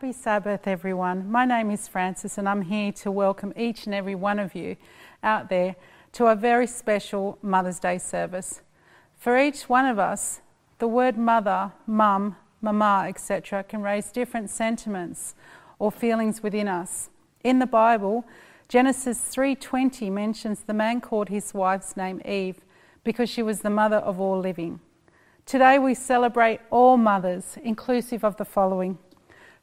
Happy Sabbath, everyone. My name is Frances, and I'm here to welcome each and every one of you out there to a very special Mother's Day service. For each one of us, the word mother, mum, mama, etc., can raise different sentiments or feelings within us. In the Bible, Genesis 3:20 mentions the man called his wife's name Eve because she was the mother of all living. Today we celebrate all mothers, inclusive of the following.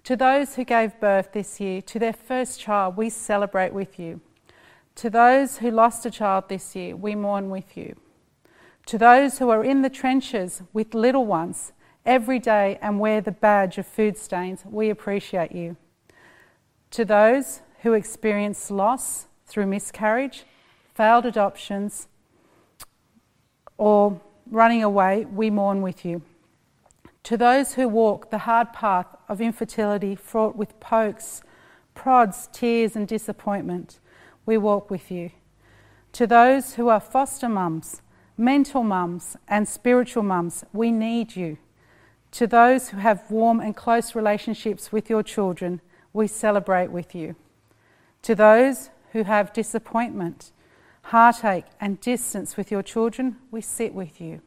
To those who gave birth this year to their first child, we celebrate with you. To those who lost a child this year, we mourn with you. To those who are in the trenches with little ones every day and wear the badge of food stains, we appreciate you. To those who experience loss through miscarriage, failed adoptions, or running away, we mourn with you. To those who walk the hard path of infertility fraught with pokes, prods, tears, and disappointment, we walk with you. To those who are foster mums, mental mums, and spiritual mums, we need you. To those who have warm and close relationships with your children, we celebrate with you. To those who have disappointment, heartache, and distance with your children, we sit with you.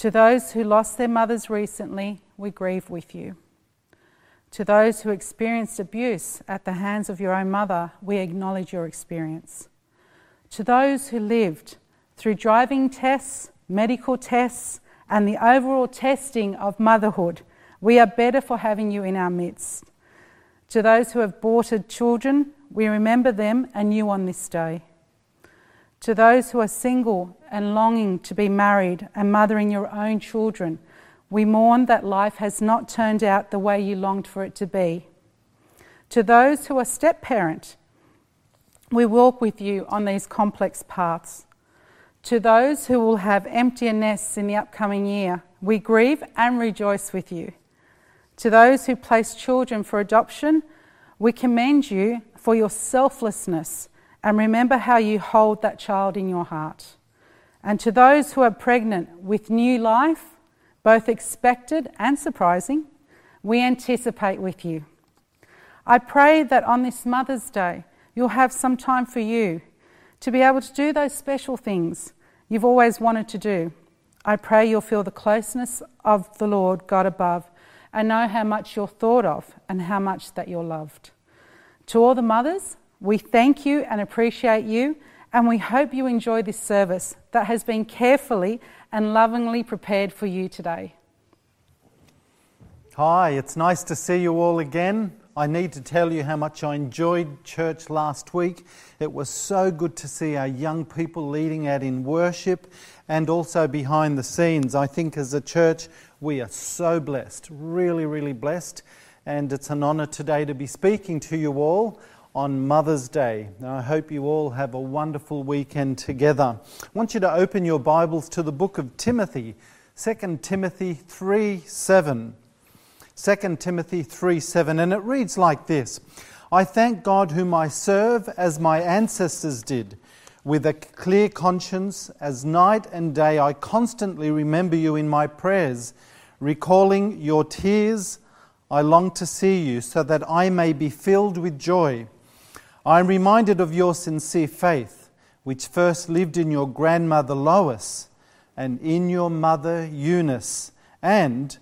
To those who lost their mothers recently, we grieve with you. To those who experienced abuse at the hands of your own mother, we acknowledge your experience. To those who lived through driving tests, medical tests, and the overall testing of motherhood, we are better for having you in our midst. To those who have aborted children, we remember them anew on this day. To those who are single and longing to be married and mothering your own children, we mourn that life has not turned out the way you longed for it to be. To those who are step parent, we walk with you on these complex paths. To those who will have emptier nests in the upcoming year, we grieve and rejoice with you. To those who place children for adoption, we commend you for your selflessness and remember how you hold that child in your heart. And to those who are pregnant with new life, both expected and surprising, we anticipate with you. I pray that on this Mother's Day, you'll have some time for you to be able to do those special things you've always wanted to do. I pray you'll feel the closeness of the Lord God above and know how much you're thought of and how much that you're loved. To all the mothers, we thank you and appreciate you, and we hope you enjoy this service that has been carefully and lovingly prepared for you today. Hi, it's nice to see you all again. I need to tell you how much I enjoyed church last week. It was so good to see our young people leading out in worship and also behind the scenes. I think as a church, we are so blessed, really, really blessed. And it's an honour today to be speaking to you all on Mother's Day. Now, I hope you all have a wonderful weekend together. I want you to open your Bibles to the book of Timothy, 2 Timothy 3 7. 2 Timothy 3 7, and it reads like this I thank God whom I serve as my ancestors did. With a clear conscience, as night and day I constantly remember you in my prayers, recalling your tears. I long to see you so that I may be filled with joy. I am reminded of your sincere faith, which first lived in your grandmother Lois and in your mother Eunice, and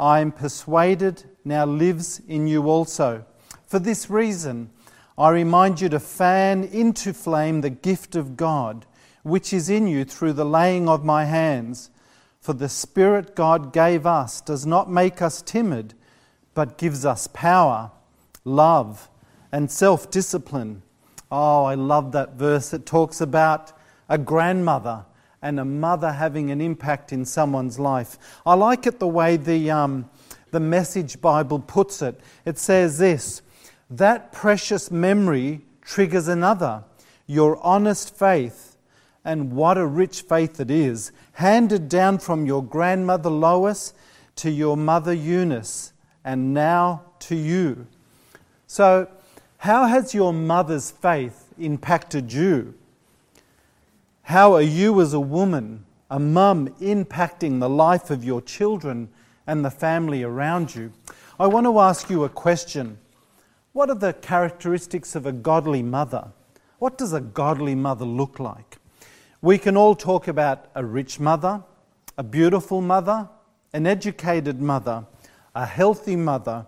I am persuaded now lives in you also. For this reason, I remind you to fan into flame the gift of God, which is in you through the laying of my hands. For the Spirit God gave us does not make us timid, but gives us power, love, and self discipline. Oh, I love that verse. It talks about a grandmother and a mother having an impact in someone's life. I like it the way the, um, the Message Bible puts it. It says this that precious memory triggers another, your honest faith. And what a rich faith it is, handed down from your grandmother Lois to your mother Eunice, and now to you. So, how has your mother's faith impacted you? How are you, as a woman, a mum, impacting the life of your children and the family around you? I want to ask you a question. What are the characteristics of a godly mother? What does a godly mother look like? We can all talk about a rich mother, a beautiful mother, an educated mother, a healthy mother,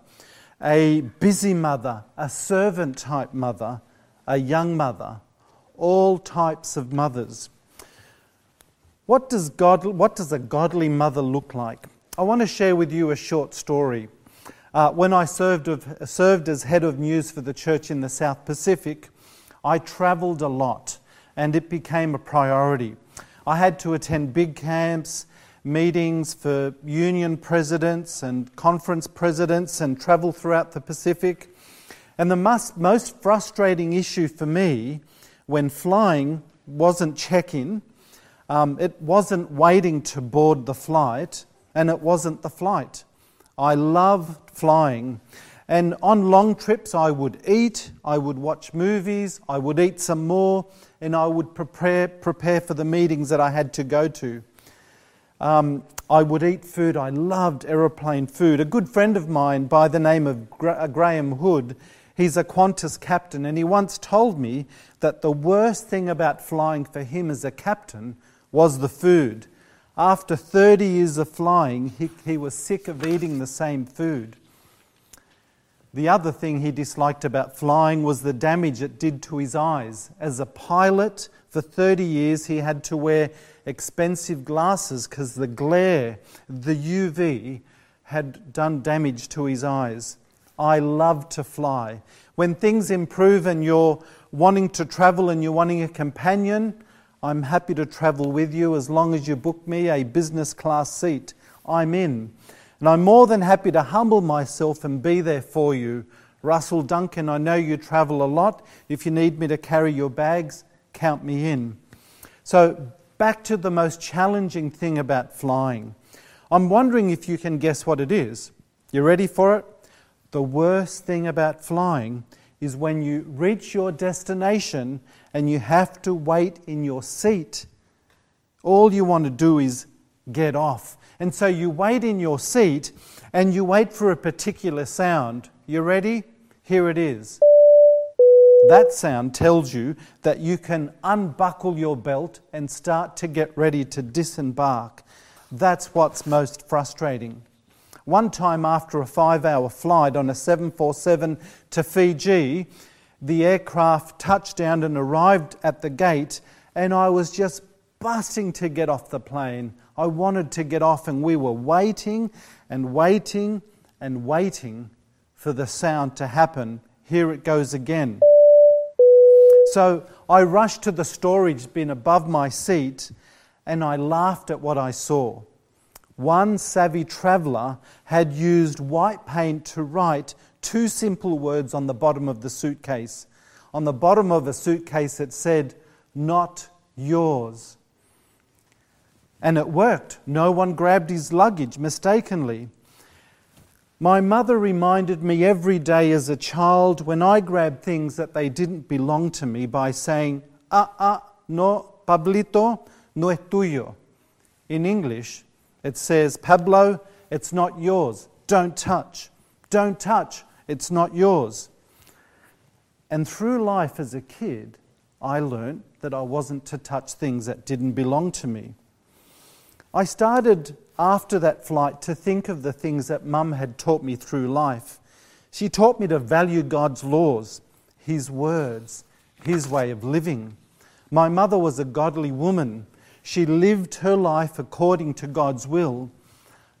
a busy mother, a servant type mother, a young mother, all types of mothers. What does, God, what does a godly mother look like? I want to share with you a short story. Uh, when I served, of, served as head of news for the church in the South Pacific, I travelled a lot and it became a priority. I had to attend big camps, meetings for union presidents and conference presidents, and travel throughout the Pacific. And the most, frustrating issue for me when flying wasn't check in, um, it wasn't waiting to board the flight, and it wasn't the flight. I loved flying. And on long trips, I would eat, I would watch movies, I would eat some more, and I would prepare, prepare for the meetings that I had to go to. Um, I would eat food. I loved aeroplane food. A good friend of mine by the name of Gra- uh, Graham Hood, he's a Qantas captain, and he once told me that the worst thing about flying for him as a captain was the food. After 30 years of flying, he, he was sick of eating the same food. The other thing he disliked about flying was the damage it did to his eyes. As a pilot, for 30 years, he had to wear expensive glasses because the glare, the UV, had done damage to his eyes. I love to fly. When things improve and you're wanting to travel and you're wanting a companion, I'm happy to travel with you as long as you book me a business class seat. I'm in. And I'm more than happy to humble myself and be there for you. Russell Duncan, I know you travel a lot. If you need me to carry your bags, count me in. So, back to the most challenging thing about flying. I'm wondering if you can guess what it is. You ready for it? The worst thing about flying is when you reach your destination and you have to wait in your seat. All you want to do is get off. And so you wait in your seat and you wait for a particular sound. You ready? Here it is. That sound tells you that you can unbuckle your belt and start to get ready to disembark. That's what's most frustrating. One time, after a five hour flight on a 747 to Fiji, the aircraft touched down and arrived at the gate, and I was just busting to get off the plane. I wanted to get off, and we were waiting and waiting and waiting for the sound to happen. Here it goes again. So I rushed to the storage bin above my seat and I laughed at what I saw. One savvy traveller had used white paint to write two simple words on the bottom of the suitcase. On the bottom of a suitcase, it said, Not yours. And it worked. No one grabbed his luggage mistakenly. My mother reminded me every day as a child when I grabbed things that they didn't belong to me by saying, Ah, ah, no, Pablito, no es tuyo. In English, it says, Pablo, it's not yours. Don't touch. Don't touch. It's not yours. And through life as a kid, I learned that I wasn't to touch things that didn't belong to me. I started after that flight to think of the things that Mum had taught me through life. She taught me to value God's laws, His words, His way of living. My mother was a godly woman. She lived her life according to God's will.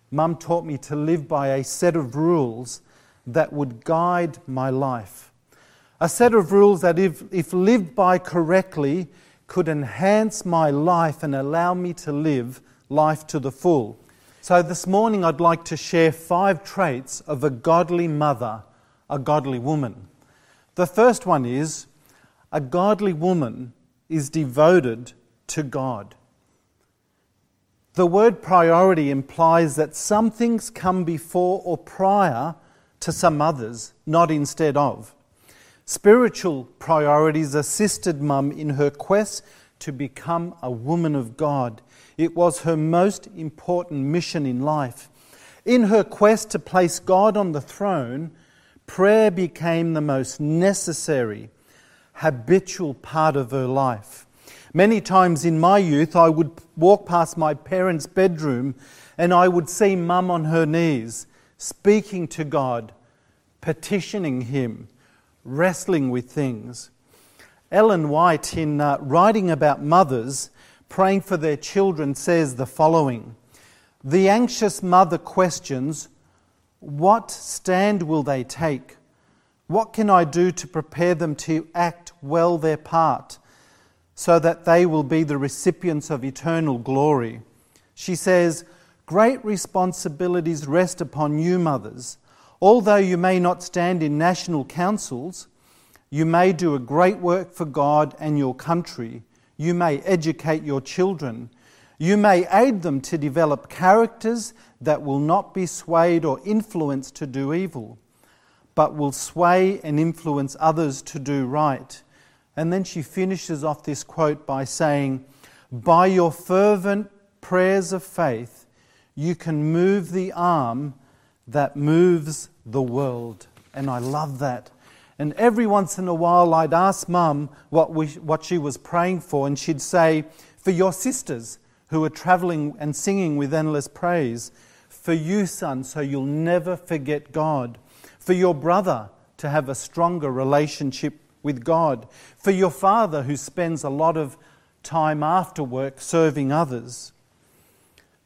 Mum taught me to live by a set of rules that would guide my life. A set of rules that, if, if lived by correctly, could enhance my life and allow me to live life to the full. So, this morning I'd like to share five traits of a godly mother, a godly woman. The first one is a godly woman is devoted to God. The word priority implies that some things come before or prior to some others, not instead of. Spiritual priorities assisted Mum in her quest to become a woman of God. It was her most important mission in life. In her quest to place God on the throne, prayer became the most necessary, habitual part of her life. Many times in my youth, I would walk past my parents' bedroom and I would see mum on her knees, speaking to God, petitioning Him, wrestling with things. Ellen White, in uh, writing about mothers praying for their children, says the following The anxious mother questions, What stand will they take? What can I do to prepare them to act well their part so that they will be the recipients of eternal glory? She says, Great responsibilities rest upon you, mothers. Although you may not stand in national councils, you may do a great work for God and your country. You may educate your children. You may aid them to develop characters that will not be swayed or influenced to do evil, but will sway and influence others to do right. And then she finishes off this quote by saying, By your fervent prayers of faith, you can move the arm that moves the world. And I love that. And every once in a while, I'd ask Mum what, we, what she was praying for, and she'd say, For your sisters who are traveling and singing with endless praise, for you, son, so you'll never forget God, for your brother to have a stronger relationship with God, for your father who spends a lot of time after work serving others.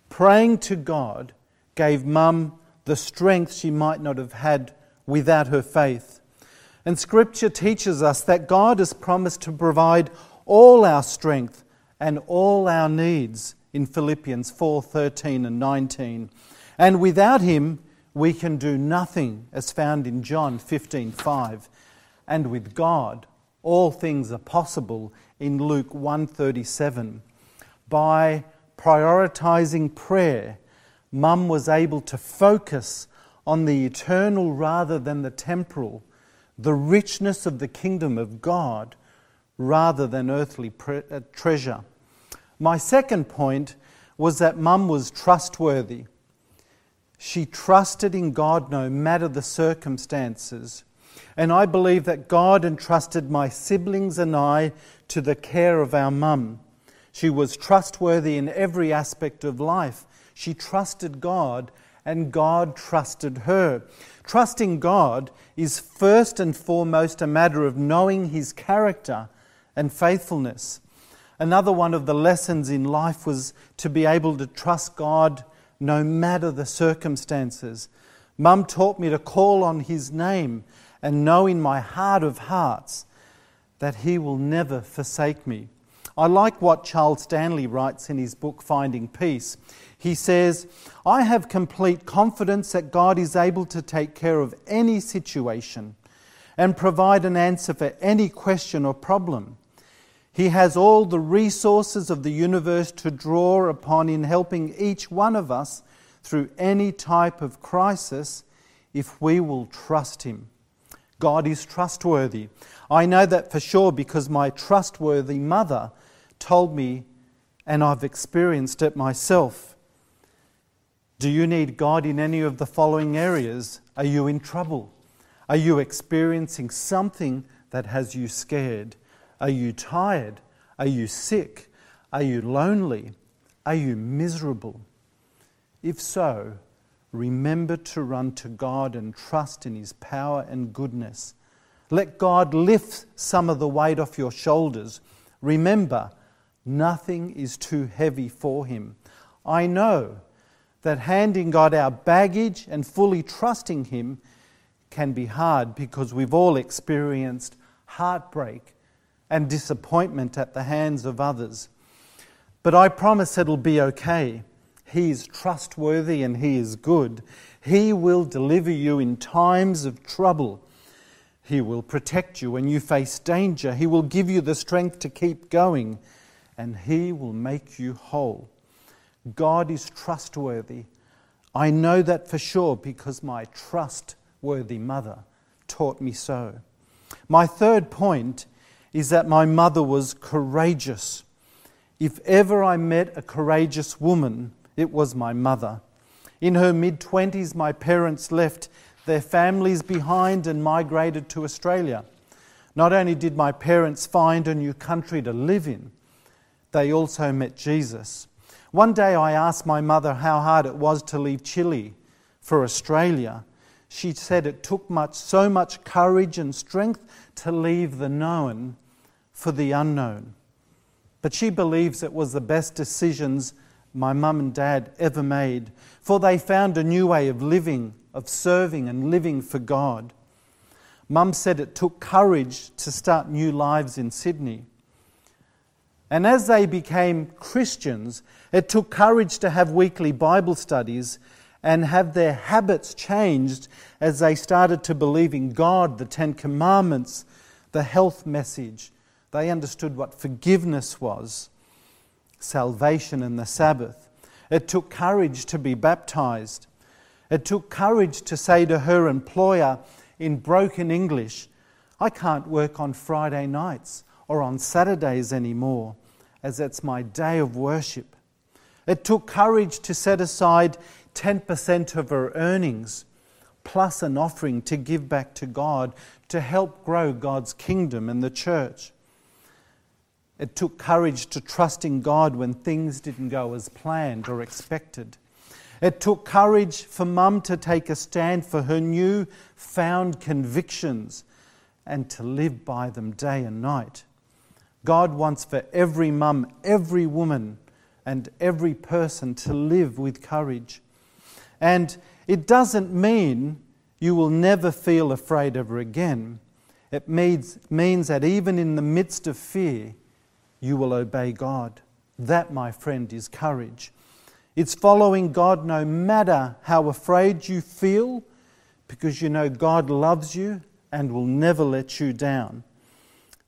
Praying to God gave Mum the strength she might not have had without her faith. And Scripture teaches us that God has promised to provide all our strength and all our needs in Philippians 4 13 and 19. And without Him, we can do nothing, as found in John 15 5. And with God, all things are possible in Luke 137. By prioritizing prayer, Mum was able to focus on the eternal rather than the temporal, the richness of the kingdom of God rather than earthly pre- uh, treasure. My second point was that Mum was trustworthy. She trusted in God no matter the circumstances. And I believe that God entrusted my siblings and I to the care of our mum. She was trustworthy in every aspect of life. She trusted God and God trusted her. Trusting God is first and foremost a matter of knowing His character and faithfulness. Another one of the lessons in life was to be able to trust God no matter the circumstances. Mum taught me to call on His name and know in my heart of hearts that He will never forsake me. I like what Charles Stanley writes in his book Finding Peace. He says, I have complete confidence that God is able to take care of any situation and provide an answer for any question or problem. He has all the resources of the universe to draw upon in helping each one of us through any type of crisis if we will trust Him. God is trustworthy. I know that for sure because my trustworthy mother told me, and I've experienced it myself. Do you need God in any of the following areas? Are you in trouble? Are you experiencing something that has you scared? Are you tired? Are you sick? Are you lonely? Are you miserable? If so, remember to run to God and trust in His power and goodness. Let God lift some of the weight off your shoulders. Remember, nothing is too heavy for Him. I know that handing God our baggage and fully trusting Him can be hard because we've all experienced heartbreak and disappointment at the hands of others. But I promise it'll be okay. He is trustworthy and He is good. He will deliver you in times of trouble. He will protect you when you face danger. He will give you the strength to keep going, and He will make you whole. God is trustworthy. I know that for sure because my trustworthy mother taught me so. My third point is that my mother was courageous. If ever I met a courageous woman, it was my mother. In her mid 20s, my parents left their families behind and migrated to Australia. Not only did my parents find a new country to live in, they also met Jesus. One day I asked my mother how hard it was to leave Chile for Australia. She said it took much, so much courage and strength to leave the known for the unknown. But she believes it was the best decisions my mum and dad ever made, for they found a new way of living, of serving and living for God. Mum said it took courage to start new lives in Sydney. And as they became Christians, it took courage to have weekly Bible studies and have their habits changed as they started to believe in God, the Ten Commandments, the health message. They understood what forgiveness was, salvation, and the Sabbath. It took courage to be baptized. It took courage to say to her employer in broken English, I can't work on Friday nights or on Saturdays anymore, as it's my day of worship. It took courage to set aside 10% of her earnings plus an offering to give back to God to help grow God's kingdom and the church. It took courage to trust in God when things didn't go as planned or expected. It took courage for mum to take a stand for her new found convictions and to live by them day and night. God wants for every mum, every woman, and every person to live with courage. And it doesn't mean you will never feel afraid ever again. It means, means that even in the midst of fear, you will obey God. That, my friend, is courage. It's following God no matter how afraid you feel, because you know God loves you and will never let you down.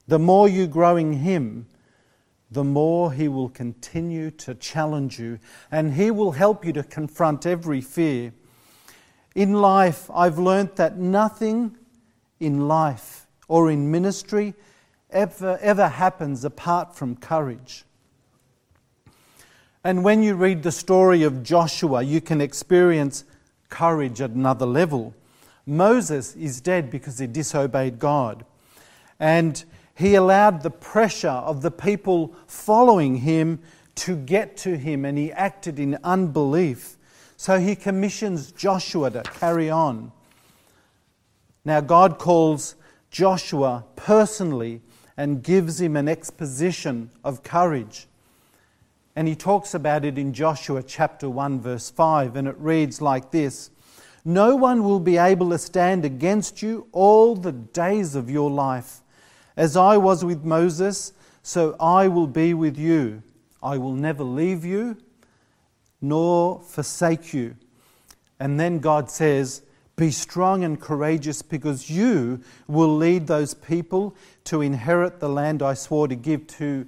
The more you grow in Him, the more He will continue to challenge you and He will help you to confront every fear. In life, I've learnt that nothing in life or in ministry ever, ever happens apart from courage. And when you read the story of Joshua, you can experience courage at another level. Moses is dead because he disobeyed God. And he allowed the pressure of the people following him to get to him, and he acted in unbelief. So he commissions Joshua to carry on. Now, God calls Joshua personally and gives him an exposition of courage. And he talks about it in Joshua chapter 1, verse 5, and it reads like this No one will be able to stand against you all the days of your life. As I was with Moses, so I will be with you. I will never leave you nor forsake you. And then God says, Be strong and courageous because you will lead those people to inherit the land I swore to give to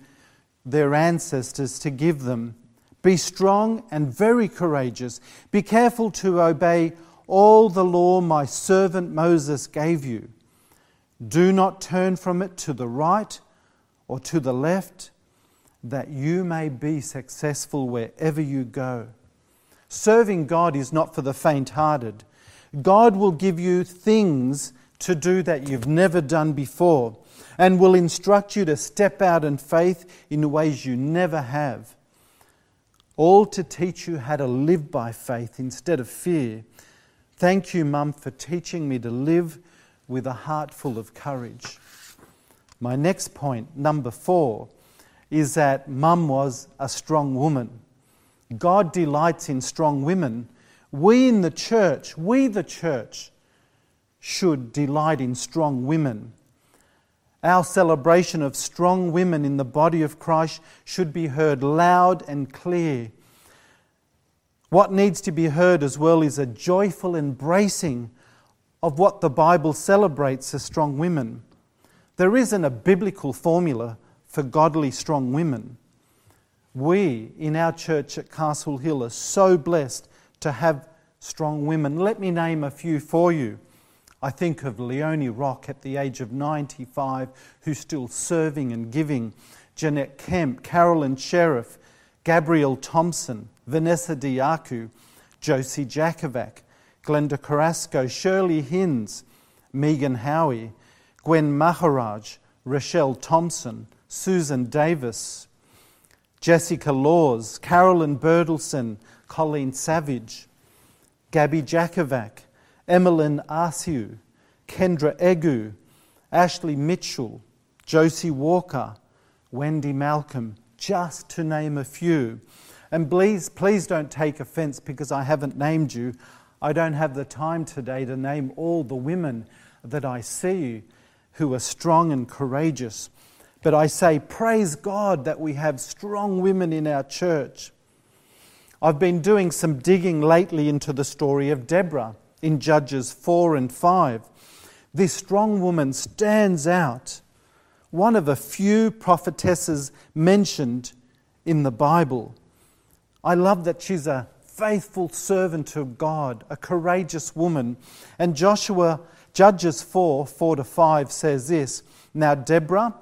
their ancestors to give them. Be strong and very courageous. Be careful to obey all the law my servant Moses gave you. Do not turn from it to the right or to the left, that you may be successful wherever you go. Serving God is not for the faint hearted. God will give you things to do that you've never done before and will instruct you to step out in faith in ways you never have. All to teach you how to live by faith instead of fear. Thank you, Mum, for teaching me to live with a heart full of courage. My next point, number four, is that Mum was a strong woman. God delights in strong women. We in the church, we the church, should delight in strong women. Our celebration of strong women in the body of Christ should be heard loud and clear. What needs to be heard as well is a joyful embracing of what the Bible celebrates as strong women. There isn't a biblical formula for godly strong women. We in our church at Castle Hill are so blessed to have strong women. Let me name a few for you. I think of Leonie Rock at the age of 95, who's still serving and giving, Jeanette Kemp, Carolyn Sheriff, Gabrielle Thompson, Vanessa Diaku, Josie Jakovac, Glenda Carrasco, Shirley Hinds, Megan Howie, Gwen Maharaj, Rochelle Thompson, Susan Davis, Jessica Laws, Carolyn Bertelson, Colleen Savage, Gabby Jakovac, Emmeline Arsiu, Kendra Egu, Ashley Mitchell, Josie Walker, Wendy Malcolm, just to name a few. And please, please don't take offense because I haven't named you. I don't have the time today to name all the women that I see who are strong and courageous. But I say, praise God that we have strong women in our church. I've been doing some digging lately into the story of Deborah in Judges 4 and 5. This strong woman stands out, one of a few prophetesses mentioned in the Bible. I love that she's a faithful servant of God, a courageous woman. And Joshua, Judges 4 4 to 5 says this Now, Deborah,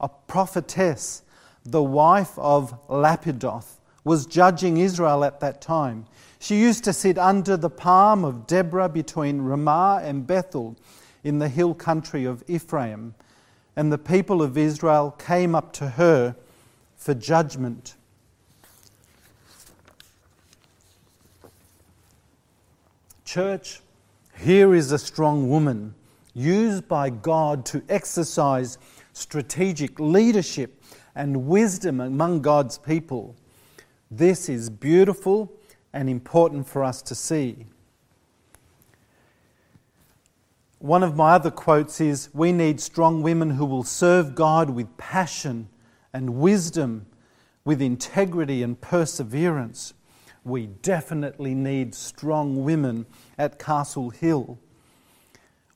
a prophetess, the wife of Lapidoth, was judging Israel at that time. She used to sit under the palm of Deborah between Ramah and Bethel in the hill country of Ephraim, and the people of Israel came up to her for judgment. Church, here is a strong woman used by God to exercise strategic leadership and wisdom among God's people. This is beautiful and important for us to see. One of my other quotes is We need strong women who will serve God with passion and wisdom, with integrity and perseverance. We definitely need strong women at Castle Hill.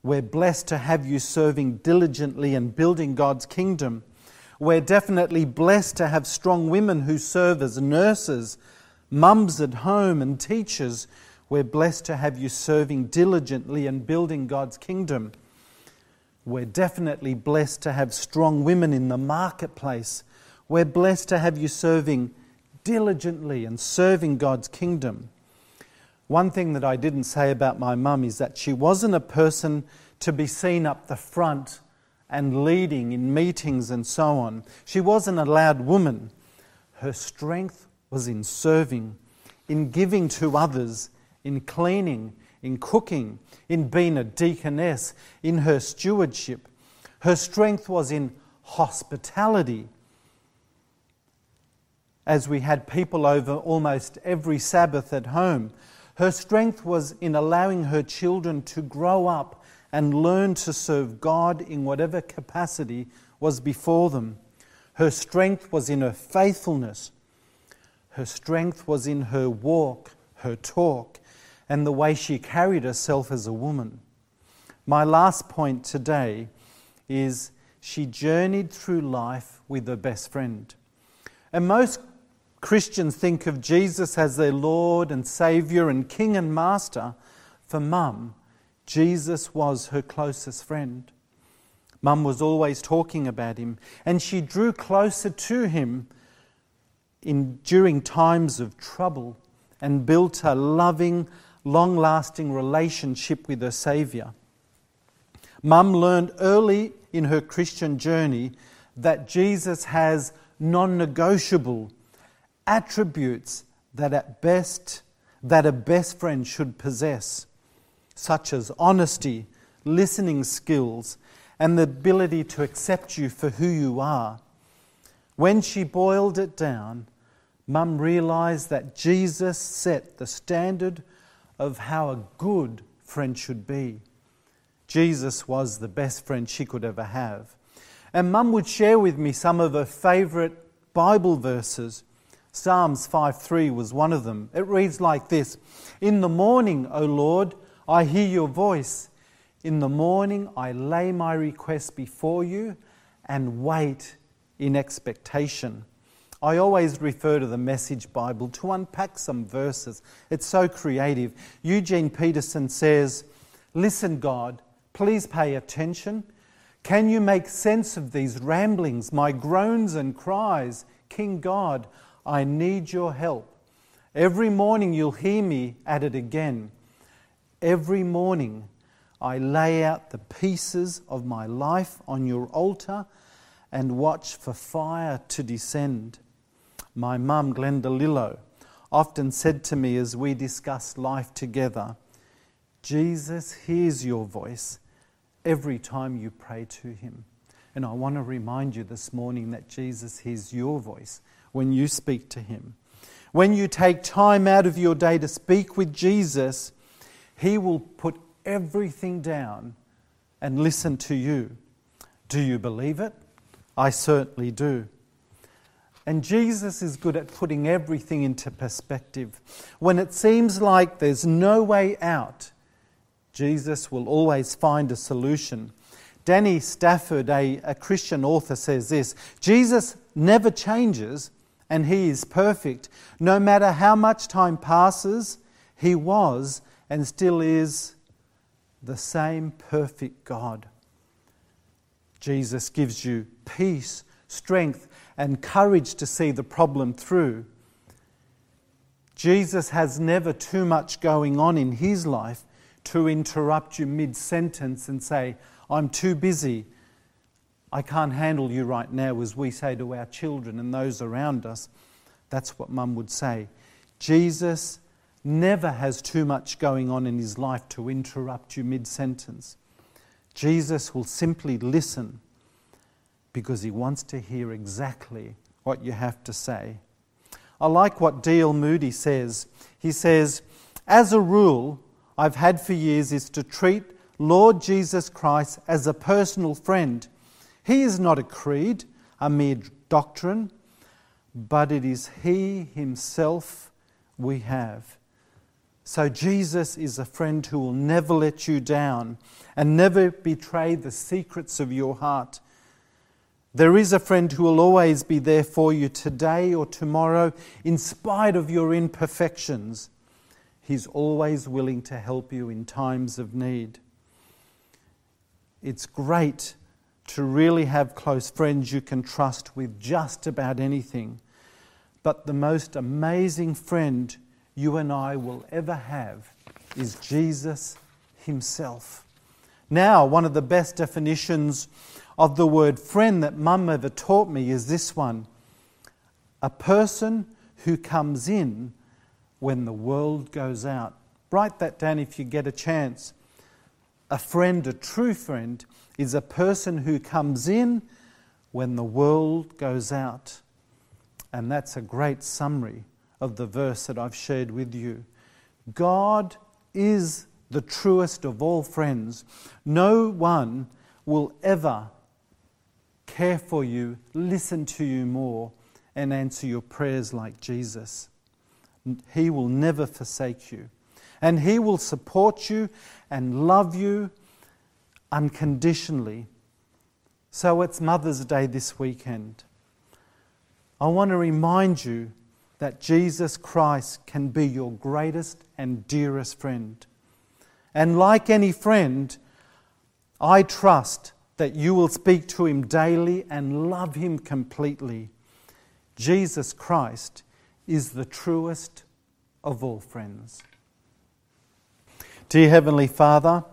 We're blessed to have you serving diligently and building God's kingdom. We're definitely blessed to have strong women who serve as nurses, mums at home, and teachers we're blessed to have you serving diligently and building God's kingdom. We're definitely blessed to have strong women in the marketplace. We're blessed to have you serving diligently and serving God's kingdom. One thing that I didn't say about my mum is that she wasn't a person to be seen up the front and leading in meetings and so on. She wasn't a loud woman. Her strength was in serving, in giving to others, in cleaning, in cooking, in being a deaconess, in her stewardship. Her strength was in hospitality. As we had people over almost every Sabbath at home, her strength was in allowing her children to grow up and learn to serve God in whatever capacity was before them. Her strength was in her faithfulness. Her strength was in her walk, her talk, and the way she carried herself as a woman. My last point today is she journeyed through life with her best friend. And most Christians think of Jesus as their Lord and Saviour and King and Master. For Mum, Jesus was her closest friend. Mum was always talking about him, and she drew closer to him in, during times of trouble and built a loving, long lasting relationship with her Saviour. Mum learned early in her Christian journey that Jesus has non negotiable attributes that at best that a best friend should possess such as honesty listening skills and the ability to accept you for who you are when she boiled it down mum realized that jesus set the standard of how a good friend should be. Jesus was the best friend she could ever have. And Mum would share with me some of her favourite Bible verses. Psalms 5:3 was one of them. It reads like this: In the morning, O Lord, I hear your voice. In the morning, I lay my request before you and wait in expectation. I always refer to the Message Bible to unpack some verses. It's so creative. Eugene Peterson says, Listen, God, please pay attention. Can you make sense of these ramblings, my groans and cries? King God, I need your help. Every morning you'll hear me at it again. Every morning I lay out the pieces of my life on your altar and watch for fire to descend. My mum, Glenda Lillo, often said to me as we discussed life together Jesus hears your voice every time you pray to him. And I want to remind you this morning that Jesus hears your voice when you speak to him. When you take time out of your day to speak with Jesus, he will put everything down and listen to you. Do you believe it? I certainly do. And Jesus is good at putting everything into perspective. When it seems like there's no way out, Jesus will always find a solution. Danny Stafford, a, a Christian author, says this Jesus never changes and he is perfect. No matter how much time passes, he was and still is the same perfect God. Jesus gives you peace, strength, and courage to see the problem through. Jesus has never too much going on in his life to interrupt you mid sentence and say, I'm too busy. I can't handle you right now, as we say to our children and those around us. That's what mum would say. Jesus never has too much going on in his life to interrupt you mid sentence. Jesus will simply listen because he wants to hear exactly what you have to say. I like what D.L. Moody says. He says, As a rule, I've had for years is to treat Lord Jesus Christ as a personal friend. He is not a creed, a mere doctrine, but it is He Himself we have. So, Jesus is a friend who will never let you down and never betray the secrets of your heart. There is a friend who will always be there for you today or tomorrow, in spite of your imperfections. He's always willing to help you in times of need. It's great to really have close friends you can trust with just about anything. But the most amazing friend you and I will ever have is Jesus Himself. Now, one of the best definitions of the word friend that mum ever taught me is this one a person who comes in when the world goes out. Write that down if you get a chance. A friend, a true friend, is a person who comes in when the world goes out. And that's a great summary of the verse that I've shared with you. God is the truest of all friends. No one will ever care for you, listen to you more, and answer your prayers like Jesus. He will never forsake you. And He will support you and love you unconditionally. So it's Mother's Day this weekend. I want to remind you that Jesus Christ can be your greatest and dearest friend. And like any friend, I trust that you will speak to him daily and love him completely. Jesus Christ is the truest of all friends. Dear Heavenly Father,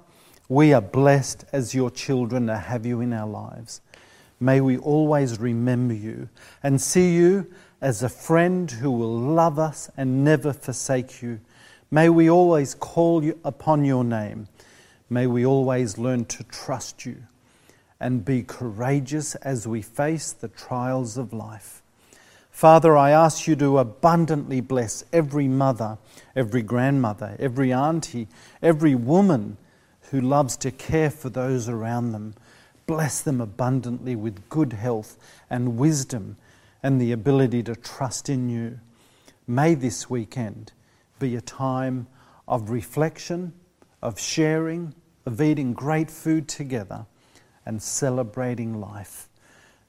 we are blessed as your children to have you in our lives. May we always remember you and see you as a friend who will love us and never forsake you. May we always call you upon your name. May we always learn to trust you and be courageous as we face the trials of life. Father, I ask you to abundantly bless every mother, every grandmother, every auntie, every woman who loves to care for those around them. Bless them abundantly with good health and wisdom and the ability to trust in you. May this weekend be a time of reflection, of sharing, of eating great food together, and celebrating life.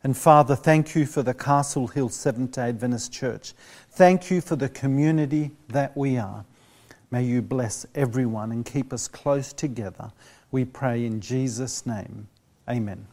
And Father, thank you for the Castle Hill Seventh day Adventist Church. Thank you for the community that we are. May you bless everyone and keep us close together. We pray in Jesus' name. Amen.